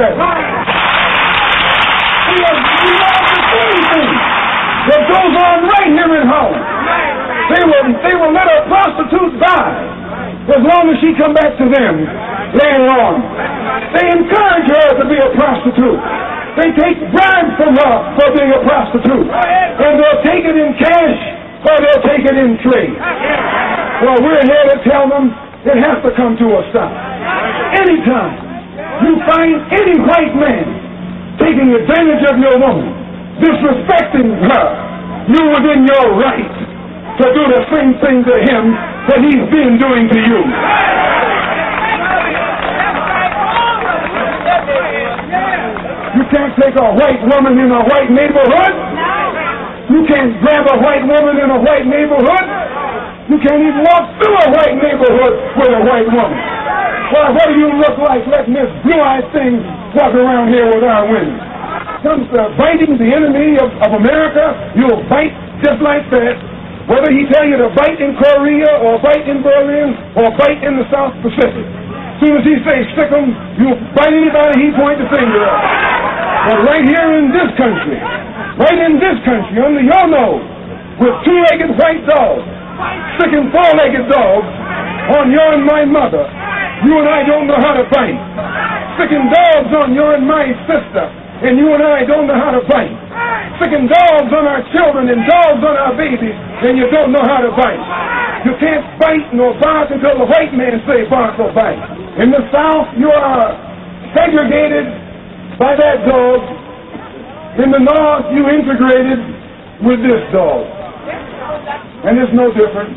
We have we have the that goes on right here at home. They will they will let a prostitute die as long as she come back to them later on. They encourage her to be a prostitute. They take bribes from her for being a prostitute. And they'll take it in cash or they'll take it in trade. Well, we're here to tell them it has to come to a stop. Anytime you find any white man taking advantage of your woman, disrespecting her, you're within your right to do the same thing to him that he's been doing to you. You can't take a white woman in a white neighborhood. You can't grab a white woman in a white neighborhood. You can't even walk through a white neighborhood with a white woman. What do you look like letting this blue-eyed thing walk around here with our women? Comes to biting the enemy of, of America, you'll bite just like that. Whether he tell you to bite in Korea or bite in Berlin or bite in the South Pacific. As soon as he say stick 'em, you bite anybody he point the finger at. But right here in this country, right in this country, under your nose, with two-legged white dogs, sticking four-legged dogs on your and my mother, you and I don't know how to bite. Sticking dogs on your and my sister, and you and I don't know how to bite. Sticking dogs on our children and dogs on our babies, and you don't know how to bite. You can't bite nor bark until the white man say bark or bite. In the South, you are segregated by that dog. In the North, you integrated with this dog. And it's no different.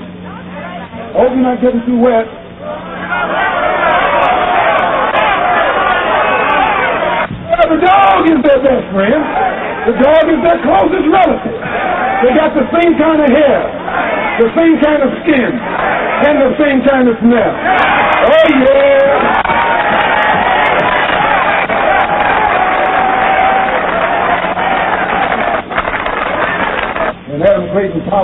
Hope you're not getting too wet. Well, the dog is their best friend. The dog is their closest relative. They got the same kind of hair, the same kind of skin, and the same kind of smell. Oh, yeah. And Adam Clayton Powell.